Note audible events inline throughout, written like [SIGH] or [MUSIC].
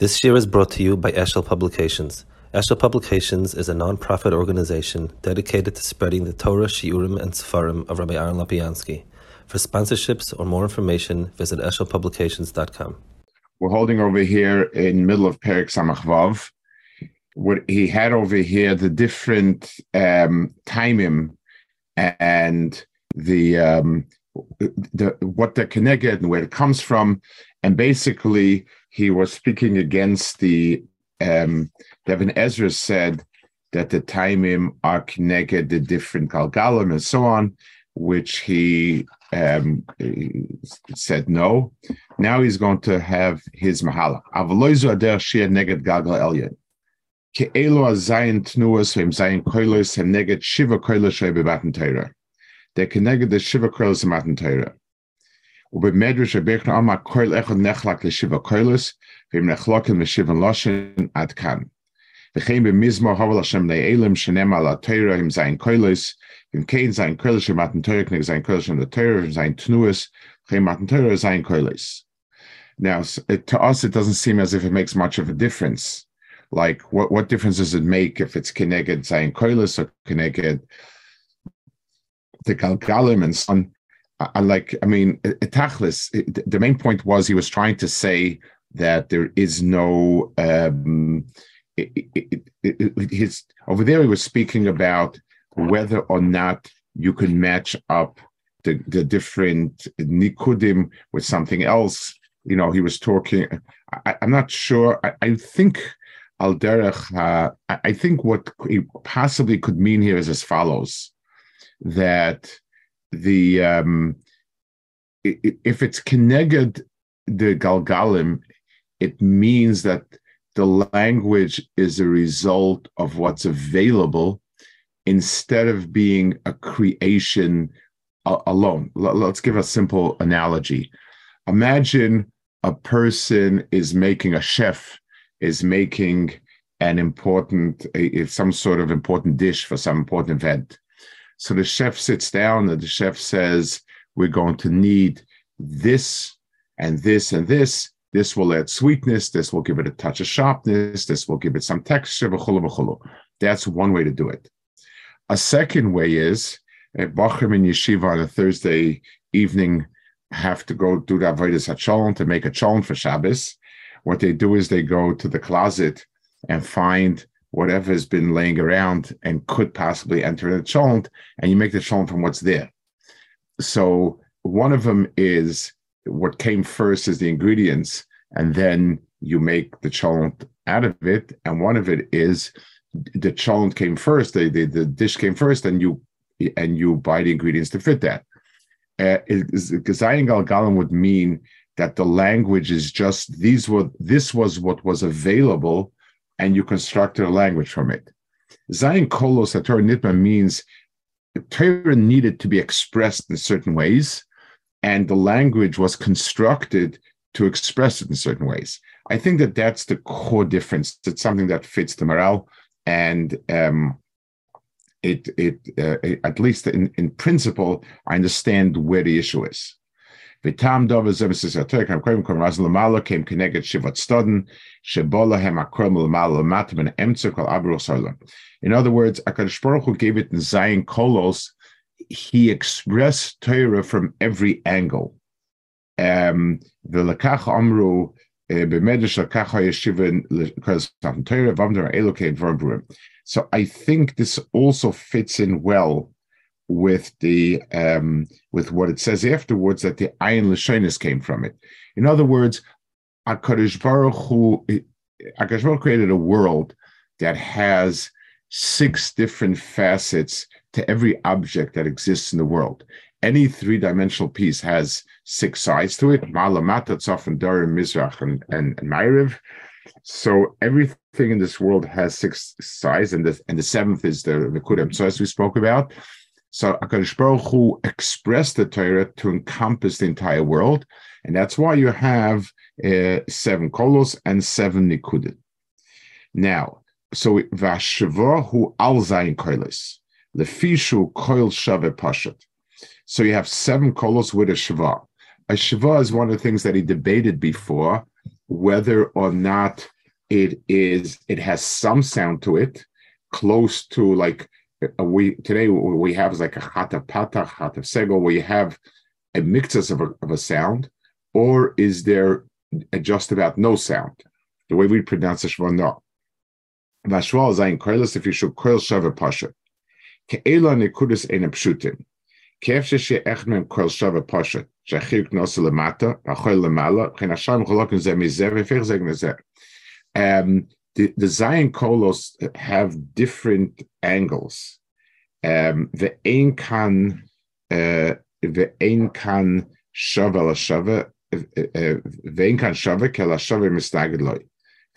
This year is brought to you by Eshel Publications. Eshel Publications is a non-profit organization dedicated to spreading the Torah, Shiurim, and Sefarim of Rabbi Aaron Lapiansky. For sponsorships or more information, visit eshelpublications.com. We're holding over here in middle of Perik Samachvav. What he had over here, the different um, timing and the um, the what they're connected and where it comes from, and basically he was speaking against the um, Devin Ezra said that the Taimim are connected the different Galgalim and so on, which he, um, said no. Now he's going to have his Mahala. Avaloizu ader shia neged Galgal Elyon. Ke'elu azayin tnuas v'im zayin koilos hem neged shiva koilos shoi bebatan Torah. They're connected the shiva koilos bebatan Torah. ובמדרש רבי אמר כל אחד נחלק לשבע קוילוס, והם נחלקים לשבע לושן עד כאן. וכן במזמור הבל השם לאלם שנאמר על התוירה הם זין קוילוס, אם כן זין קוילוס שמתן תוירה כנגד זין קוילוס שם לתוירה, הם זין תנועס, וכן מתן תוירה זין קוילוס. Now, to us, it doesn't seem as if it makes much of a difference. Like, what, what difference does it make if it's connected Zion Koilis or connected the Galgalim and so on? I like, I mean, Tachlis, the main point was he was trying to say that there is no, um, it, it, it, his, over there he was speaking about whether or not you can match up the, the different Nikudim with something else. You know, he was talking, I, am not sure, I, I think Al Derech, uh, I think what he possibly could mean here is as follows that the um, if it's connected the galgalim, it means that the language is a result of what's available instead of being a creation alone. Let's give a simple analogy. Imagine a person is making a chef is making an important some sort of important dish for some important event so the chef sits down and the chef says, We're going to need this and this and this. This will add sweetness. This will give it a touch of sharpness. This will give it some texture. That's one way to do it. A second way is eh, Bachrim and Yeshiva on a Thursday evening have to go do the Avodah Hacholon to make a cholon for Shabbos. What they do is they go to the closet and find whatever has been laying around and could possibly enter the cholent, and you make the cholent from what's there. So one of them is what came first is the ingredients, and then you make the cholent out of it. And one of it is the cholent came first, the, the, the dish came first, and you and you buy the ingredients to fit that. Uh, Gazayin Galgalim would mean that the language is just these were this was what was available and you constructed a language from it. Zayin kolos Torah nitma means Torah needed to be expressed in certain ways, and the language was constructed to express it in certain ways. I think that that's the core difference. It's something that fits the morale, and um, it, it, uh, it at least in, in principle, I understand where the issue is. Vitam dov zemesis atek am koim kom raz lamala came connected shivat studden shebola hem akrom lamala matam and emtzer kol abru solam. In other words, Akadosh Baruch Hu gave it in Zayin kolos. He expressed Torah from every angle. Um, the lakach amru b'medrash lakach hayeshiva because Torah v'amdar elokei dvar So I think this also fits in well with the um, with what it says afterwards that the ayin l'shonis came from it. In other words, Hakadosh Baruch Hu, Hakadosh Baruch created a world that has six different facets to every object that exists in the world. Any three-dimensional piece has six sides to it: Malamata, Tzaf, and Darim, Mizrach, and and, and Ma'ariv. So everything in this world has six sides, and the and the seventh is the Kudem. So as we spoke about, so Akadosh Baruch Hu expressed the Torah to encompass the entire world, and that's why you have uh, seven kolos and seven nikudim. Now, so vashava hu al zayin kolos lefishu koil shave pashat. So you have seven kolos with a shava. A shava is one of the things that he debated before. whether or not it is it has some sound to it, close to like uh, we today what we have is like a chatav pata chatav segel, where you have a mixus of a, of a sound, or is there just about no sound? The way we pronounce the shvon no. Vashval zayin koilas if you should koil shava pasha. Ke'ela nekudus ein pshutim. Kef sheshe echmen koil shava pasha. Shachirk nos lemata, achoy lemala, chen hasham cholokin ze mizeh, vefech zeg nezeh. Um, the, the Zayin Kolos have different angles. Um, the Ein Kan, uh, the Ein Kan Shava La Shava, uh, uh, uh, ein Kan Shava Ke La Shava Mistagid Loi,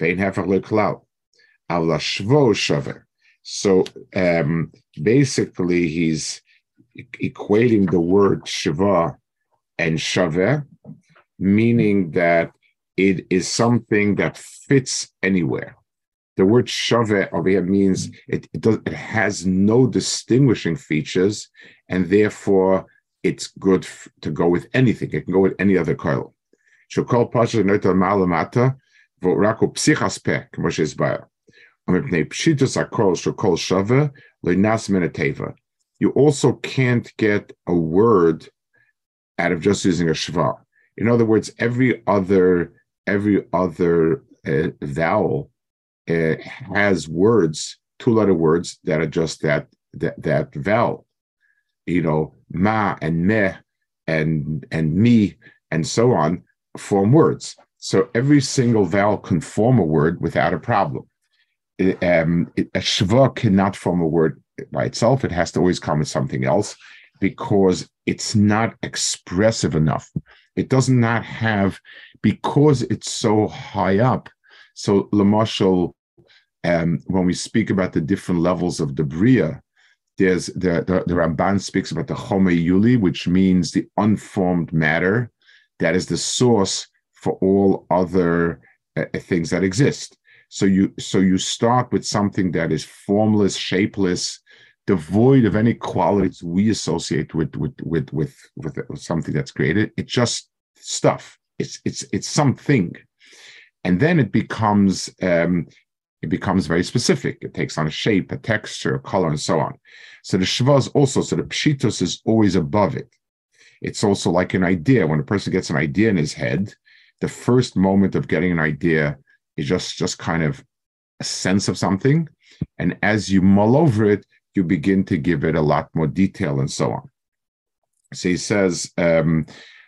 ein Hefach Loi klau, Av La Shvo Shava. So um, basically, he's equating the word Shiva and Shava, meaning that it is something that fits anywhere. The word shave over here means it, it, does, it has no distinguishing features, and therefore it's good f- to go with anything. It can go with any other coil. Shokol pasha noitel malamata voraku psichas pek, Moshe Isbaya. You also can't get a word out of just using a shva. In other words, every other every other uh, vowel uh, has words, two letter words that are just that that that vowel. You know, ma and meh and and me and so on form words. So every single vowel can form a word without a problem. Um, it, a shva cannot form a word by itself. It has to always come with something else because it's not expressive enough. It does not have, because it's so high up. So, Lamashal, um, when we speak about the different levels of the Bria, there's the, the, the Ramban speaks about the Chome Yuli, which means the unformed matter that is the source for all other uh, things that exist. So you so you start with something that is formless, shapeless, devoid of any qualities we associate with with with with, with, with something that's created. It's just stuff. It's it's it's something, and then it becomes um, it becomes very specific. It takes on a shape, a texture, a color, and so on. So the shva is also so the pshitos is always above it. It's also like an idea. When a person gets an idea in his head, the first moment of getting an idea is just just kind of a sense of something, and as you mull over it, you begin to give it a lot more detail and so on. So he says, um,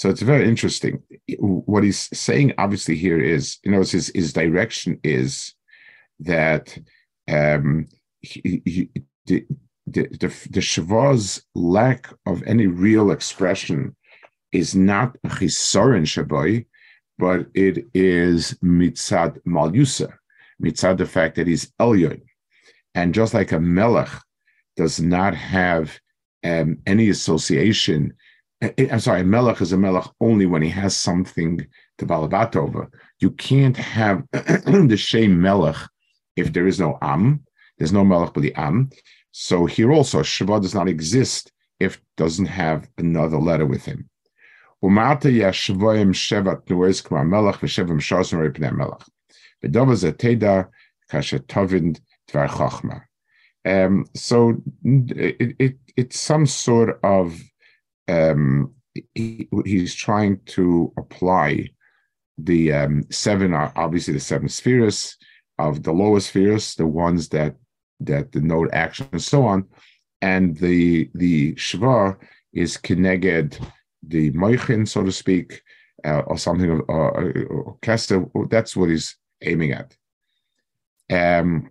so it's very interesting. What he's saying, obviously, here is, you know, his, his direction is that um, he, he, the, the, the, lack of any real expression is not chisorin shaboy, but it is mitzad malusa, mitzad the fact that he's elyon. And just like a melech does not have um, any association. I'm sorry, a melech is a melech only when he has something to balabat over. You can't have [CLEARS THROAT] the shame melech if there is no am. There's no melech but the am. So here also, Shabbat does not exist if doesn't have another letter with him. Um, so it, it, it's some sort of um, he, he's trying to apply the um, seven are obviously the seven spheres of the lower spheres, the ones that that denote action and so on, and the the shva is keneged the moichin, so to speak, uh, or something of uh, uh, That's what he's aiming at. Um,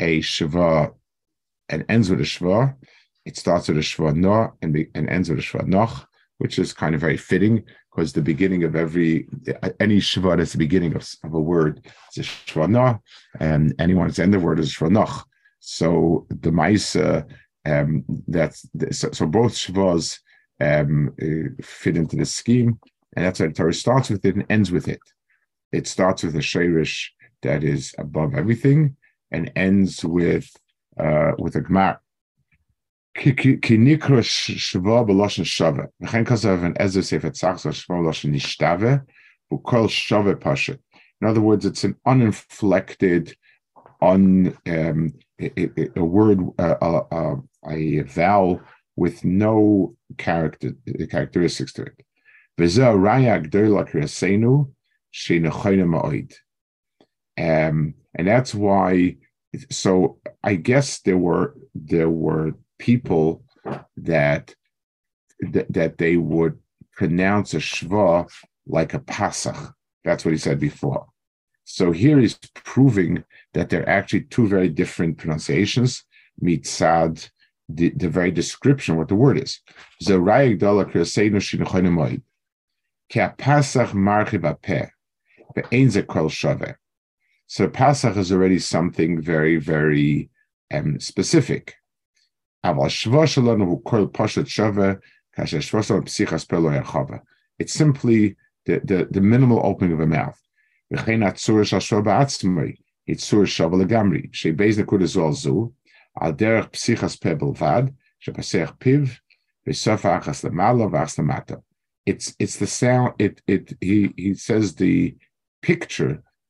a shva and ends with a shva. It starts with a shva no and, and ends with a shva noch, which is kind of very fitting because the beginning of every any shva is the beginning of, of a word. It's a shva no, and anyone that's end the word is shva noch. So the Maisa, um, that's so, so both shvas um, uh, fit into the scheme, and that's why the Torah starts with it and ends with it. It starts with a shirish that is above everything and ends with uh, with a pashet. In other words, it's an uninflected, on um, a, a, word, uh, a, a, vowel with no character characteristics to it. Um, and that's why. So I guess there were there were people that that, that they would pronounce a shva like a pasach. That's what he said before. So here he's proving that they're actually two very different pronunciations. Mitzad, the, the very description what the word is. Zorayik dala kreseinu shinochonemoid. Ki pasach marchi bapeh. Be'enze kol shaveh. So Pasach is already something very, very um, specific. It's simply the, the, the minimal opening of a mouth. It's. It's it's the sound. It it he he says the picture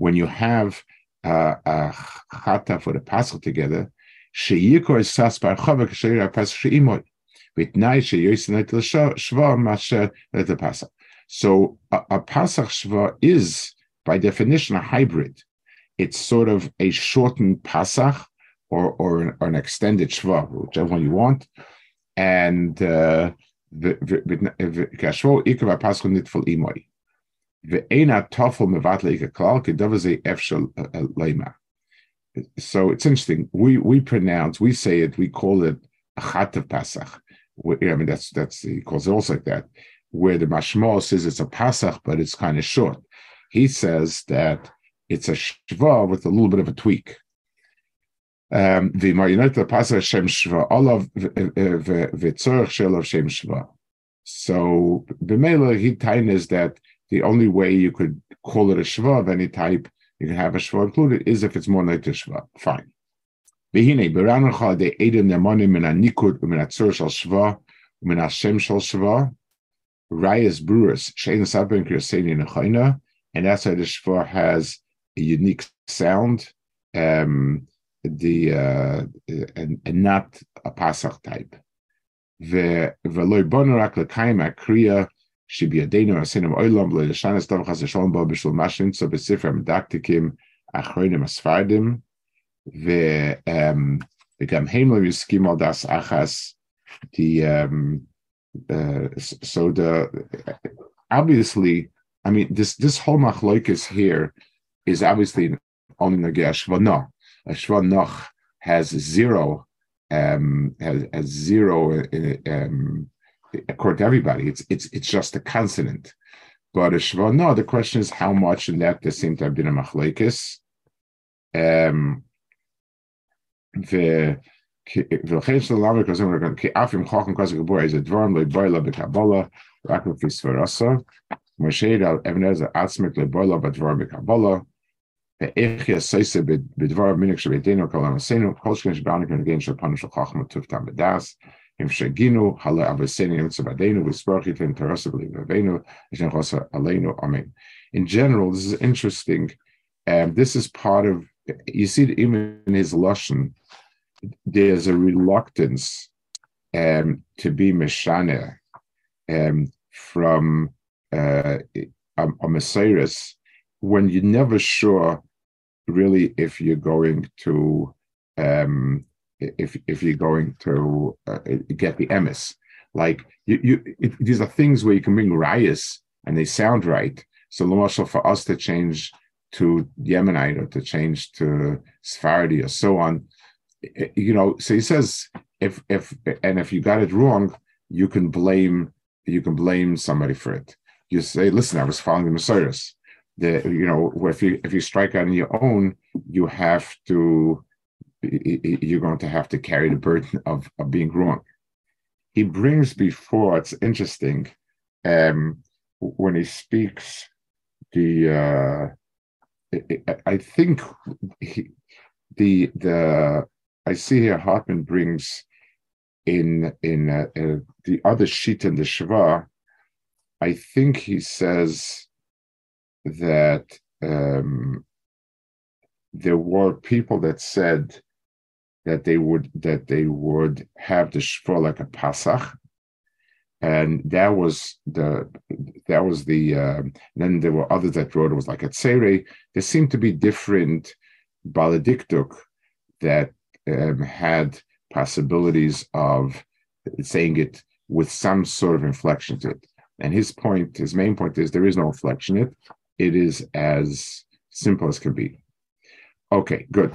when you have uh, a chata for the Pascha together, sheyikor sas bar chava k'shayir Pascha sheimoy, v'tnai sheyosinat l'shva masher the Pascha. So a, a Pasach shva is, by definition, a hybrid. It's sort of a shortened Pasach or, or, an, or an extended shva, whichever one you want. And uh, Pascha nitful imoy. So it's interesting. We we pronounce, we say it, we call it a chat of Pasach. I mean, that's that's he calls it also like that. Where the Mashmal says it's a Pasach, but it's kind of short. He says that it's a shva with a little bit of a tweak. Um. So b'meila he is that the only way you could call it a shva of any type, you can have a shva included, is if it's more like a shva. Fine. V'hine, b'rancha de edem nemanim Mina ha-nikud min ha-tzur shal shva min ha-shem shal shva rayas brewers shein sabin kirseni nechaina, and that's why the shva has a unique sound, um, the uh, and, and not a pasach type. The veloy bonarak lekayim akriya should be a day a sin of oilam le shanas dam chas shalom ba bishul mashin so besifra medaktikim achronim asfardim ve um vegam heim lo yiskim al das achas the um uh, so the obviously I mean this this whole machloikis here is obviously only nagia shvanah shvanah has zero um has, has zero um according to everybody. It's it's it's just a consonant. But a shva, no, the question is how much in that there seem to have been a machlekes. Um, the ולכן של למה כזה אומרים, כי אף אם חוכם כזה גבוה איזה דברם לא יבוא אלא בקבלה, רק לפי סברסה, Moshe al Even Ezer atzmik lebola badvar mikabala. Ve'echia seise bidvar minik shebedenu kol amasenu kol shkin shebani kan again shapanu shal chachma tuftam bedas. Chosa aleinu. Amen. In general, this is interesting. Um, this is part of, you see even in his Lashon, there's a reluctance um, to be Meshana um, from uh, a, a Messiah when you're never sure really if you're going to um, if if you're going to uh, get the emis. Like you, you it, these are things where you can bring rayas and they sound right. So Lamashal for us to change to Yemenite or to change to Sephardi or so on, you know. So he says if if and if you got it wrong, you can blame you can blame somebody for it. You say, listen, I was following the Messiah. The you know if you if you strike out on your own, you have to you're going to have to carry the burden of, of being wrong. He brings before it's interesting um, when he speaks the uh, I think he, the the I see here Hartman brings in in uh, uh, the other sheet in the Shva, I think he says that um, there were people that said that they would that they would have the Shva like a Pasach, and that was the that was the uh, then there were others that wrote it was like a Tzere. There seemed to be different baladiktuk that um, had possibilities of saying it with some sort of inflection to it. And his point, his main point is there is no inflection in it. It is as simple as can be. Okay, good.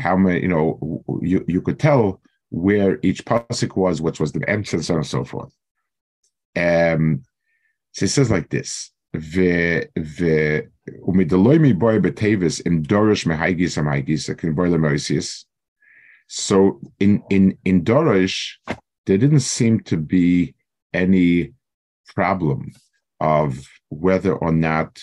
how many. You know, you you could tell where each pasuk was, which was the entrance, and so forth. Um, so it says like this: "Ve ve umidaloimi boy betevis im dorish mehaigis am haigis can lemoisius." So in in in Dorish, there didn't seem to be any problem of whether or not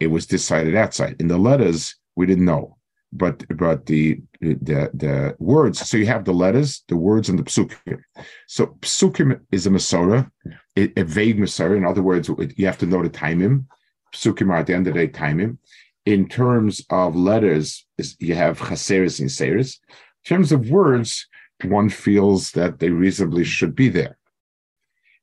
it was decided outside. In the letters, we didn't know, but but the the the words. So you have the letters, the words, and the psukim. So psukim is a masora, a, a vague masora. In other words, you have to know the timing. Psukim are at the end of the day timing. In terms of letters, you have chaseris and seris. In terms of words, one feels that they reasonably should be there.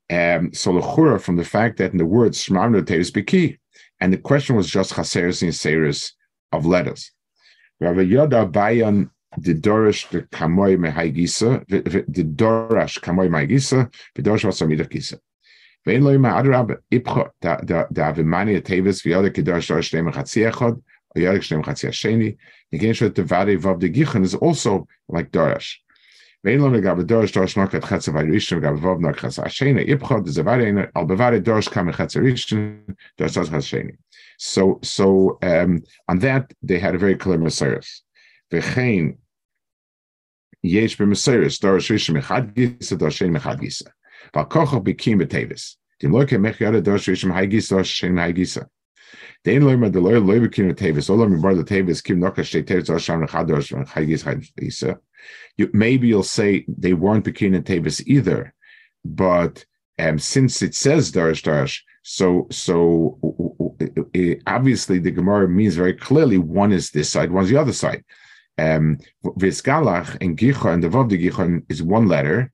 Um, so lechura from the fact that in the words shmarnu is biki, and the question was just chaseres and seres of letters. Rav Yoda bayan the dorish the kamoy mehaigisa the dorash kamoy mehaigisa the dorish was samida kisa. Vein loy ma'adrab ipcha da avimani atevis v'yoda kedosh dorish shlem chatzi echad or yodik shlem chatzi hasheni the Genshet Tevadi Vav de Gichen is also like Darash. Vein lo megav Darash Darash Markat Chetzav Rishon megav Vav Nak Chetzav Hasheni Ipchot the Zavadi Al Bavadi Darash Kam Chetzav Rishon Darash Chetzav Hasheni. So so um, on that they had a very clear Messiah. Vechein Yesh b'Messiah Darash Rishon Mechad Gisa Darash Sheni Mechad Gisa. Valkochach Bikim B'Tevis. Dim Loke Mechad Darash Rishon Mechad Gisa Darash Sheni Mechad Gisa. The ein loyma the loy loy bekin tavis. All of the tavis kim noka shtei tevis asham chadosh chagis chayisa. You maybe you'll say they weren't bekin tavis either, but um, since it says darash darash, so so it, obviously the Gemara means very clearly one is this side, one's the other side. um, Visgalach and Gicha and the Vav de Gicha is one letter,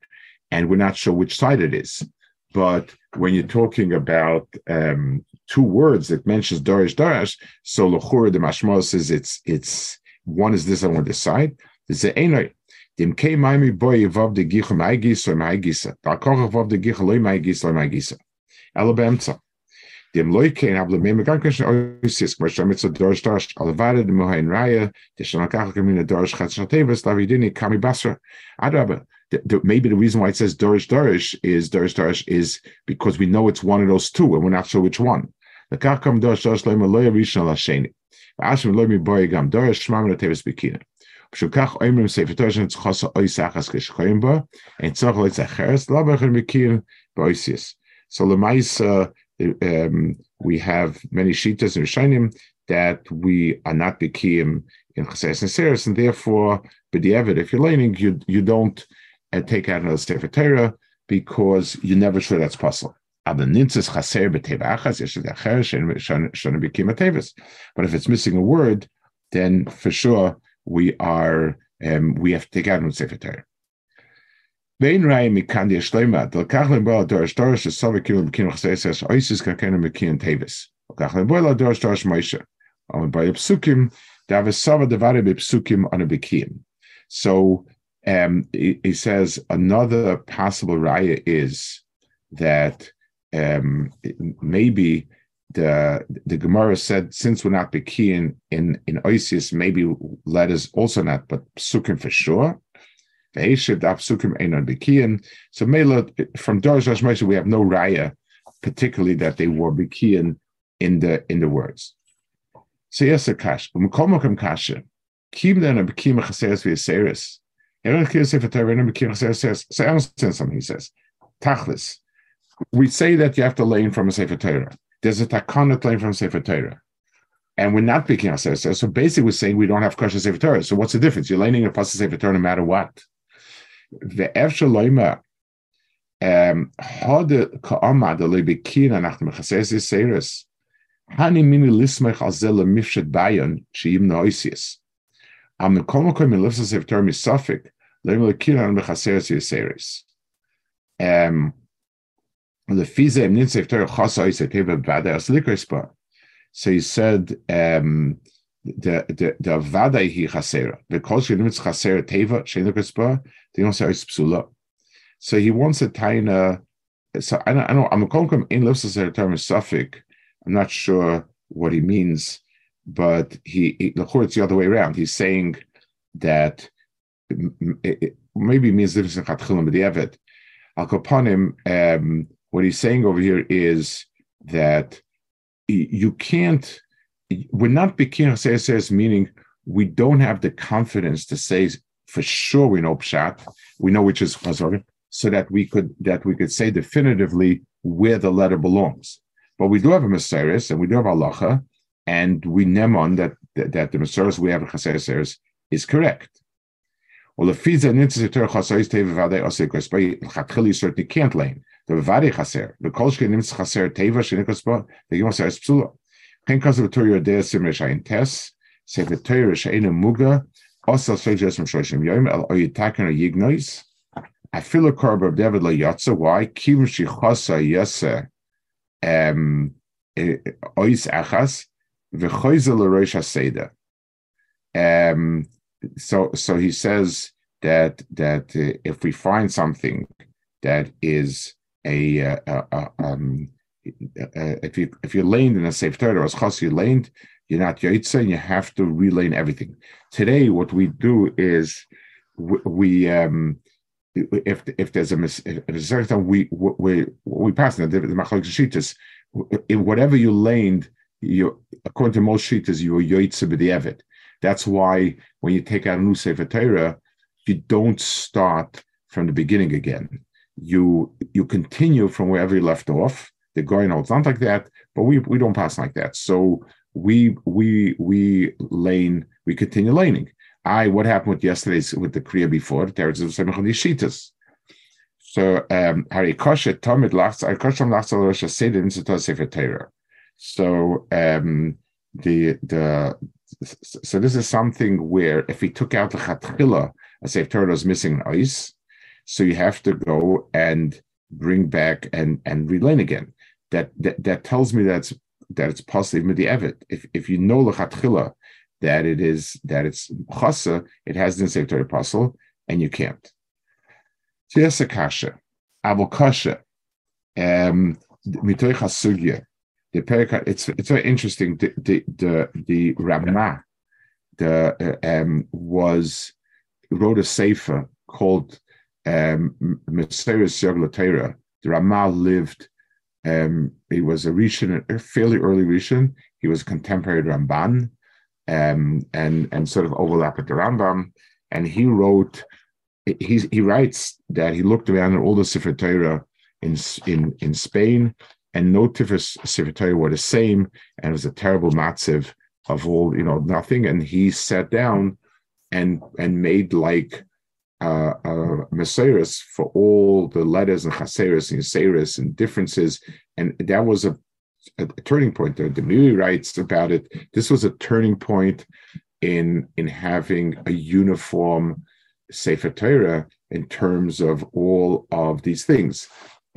and we're not sure which side it is. But when you're talking about um, two words that mentions Darish Darash, so Lachura the Mashmal says it's it's one is this on one this side. A Enoi. Dem K Maimi Boy Vav de Gicha Maigis or Maigisa. Dalkoch Vav de Gicha Loy Maigis Loy Maigisa. Alabamsa. Dem Loy Kein Hable Meme Gankish Oisis, Kmash Mitzah Dorish Darash, Alavada, the Mohain Raya, the Shanakach Kamina Dorish Chatzatevas, Lavidini, Kami Basra. Adraba the, the, maybe the reason why it says Dorish Dorish is Dorish Dorish is because we know it's one of those two and we're not sure which one. The kakam Dorish Dorish loyma loya rishon lasheni. Ashim loymi boy gam Dorish shmam tevis bikina. Pshukach oimrim sefer Dorish and tzchosa oisachas kishchoyim ba and tzach loitz acheres labachar mikin boisius. So lemaisa um, we have many shitas and rishonim that we are not bikiyim in chasers and and therefore, b'di'evid, if you're learning, you you don't and take out another Sefer Torah because you're never sure that's possible. But if it's missing a word, then for sure we are um, we have to take out a Sefer Torah. Vein rai mikan die shloima, del kachlem boel dorish dorish is sove kilu b'kin chseses oisis kakenu b'kin tevis. Kachlem boel dorish dorish Moshe. Am by psukim, davis sove devare b'psukim on a. So um, he, he, says another possible raya is that um, maybe the the Gemara said since we're not bekiin in in Oisius, maybe letters also not, but psukim for sure. So Mela from Dorish Moshe we have no raya, particularly that they were bekiin in the in the words. So yes, a kash. kasha. Kim then a bekim chaseres v'yaseres. So I understand something he says. Tachlis. We say that you have to lane from a Sefer Torah. There's a takonat lane from a Sefer Torah. And we're not picking ourselves. So basically, we're saying we don't have kosher Sefer Torah. So what's the difference? You're laning a pasuk Sefer Torah no matter what. The Efshel Loima, um, hode ka'amad alei bekin anach mechases yiseres. Hani mini lismech al zel mifshet bayon she'im noisius. Am kol makom milifsa Sefer Torah misafik, um, the Fiza im Nitzef Torah Chasa is a Teva Vada as Likrispa. So he said um, the the the Vada hi Chasera. The Kol Shenimitz Chasera Teva Shein. They don't say Psula. So he wants a taina. So I don't. I don't I'm a konkum in Sefer Torah Misafik. I'm not sure what he means, but he, the it's the other way around. He's saying that maybe means in Chatchilim, the Evet. Al Kapanim, um, what he's saying over here is that you can't, we're not Bekin says, meaning we don't have the confidence to say for sure we know Pshat, we know which is Chazor, so that we could that we could say definitively where the letter belongs. But we do have a Messiris and we do have Halacha, and we nemon that that, that the Messiris we have in Chaseres is correct. Well, if Fiza Nitzis Torah Chasais Teva Osei by Chatchili certainly can't lane. The Vadi Chaser, the Kolshke Nimitz Chaser Teva Shenikos Ba, the Yom Says Psula. Ken Kazu Torah Dea Simre Shain Tes, Sefer Torah Sheina Muga, Yom El Yignois. David La. Why? Yase um Ois Achas. Um so so he says that that uh, if we find something that is a, uh, uh, um, if you if you're laned in a safe Torah as chas you laned, you're not yaitza, and you have to relane everything. Today, what we do is we, we um, if if there's a mis if there's a time we we we pass the the machlok shitas, whatever you laned, you according to most shitas you are yaitza b'di'evet. That's why when you take out a new Sefer Torah, you don't start from the beginning again. You you continue from wherever you left off. The going holds not like that, but we we don't pass like that. So we we we lane we continue laning. I what happened with yesterday's with the Kriya before some shitas. So um Harry Kosher Tomid Lachs I Kosham Lachs Rosh Seder in Sefer Torah. So um the the so this is something where if he took out the chatchila, a Sefer Torah is missing ice, so you have to go and bring back and and relearn again. That that, that tells me that's that it's possible medievet. If if you know lechatchila that it is that it's chasa, it has the Sefer Torah apostle, and you can't. So yes, a kasha, avokasha, um, mitoy chasugya the Perikah, it's it's very interesting. The the the, the the uh, um, was wrote a sefer called um, Mesiris The Ramah lived. Um, he was a Rishon, a fairly early Rishon. He was a contemporary Ramban, um, and and sort of overlapped with the Rambam. And he wrote, he he writes that he looked around at all the Sefer Torah in in in Spain and no Tifus Sifitari were the same, and it was a terrible matziv of all, you know, nothing. And he sat down and and made like uh, uh Messiris for all the letters and Chaseris and Yaseris and differences, and that was a, a, a turning point. The, the Meiri writes about it. This was a turning point in in having a uniform Sefer Torah in terms of all of these things.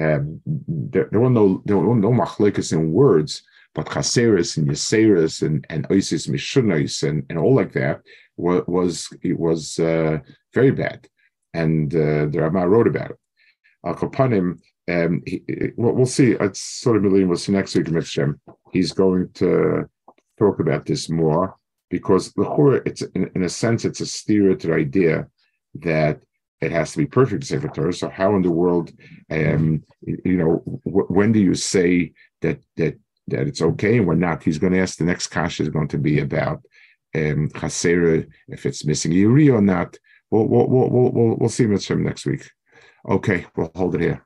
Um, there, there, were no there were no machlekas in words, but chaseris and yaseris and and oisis mishunais and, and all like that was was it was uh, very bad, and uh, the Rama wrote about it. Al Kapanim, um, he, well, we'll see. It's sort of Milim. We'll see next week, Mitzvah. He's going to talk about this more because the it's in, in a sense it's a stereotype idea that it has to be perfect Sefer Torah. So how in the world, um, you know, w- when do you say that that that it's okay and when not? He's going to ask. The next kasha is going to be about um, chasera if it's missing Yuri or not. We'll we'll we'll we'll, we'll see him next week. Okay, we'll hold it here.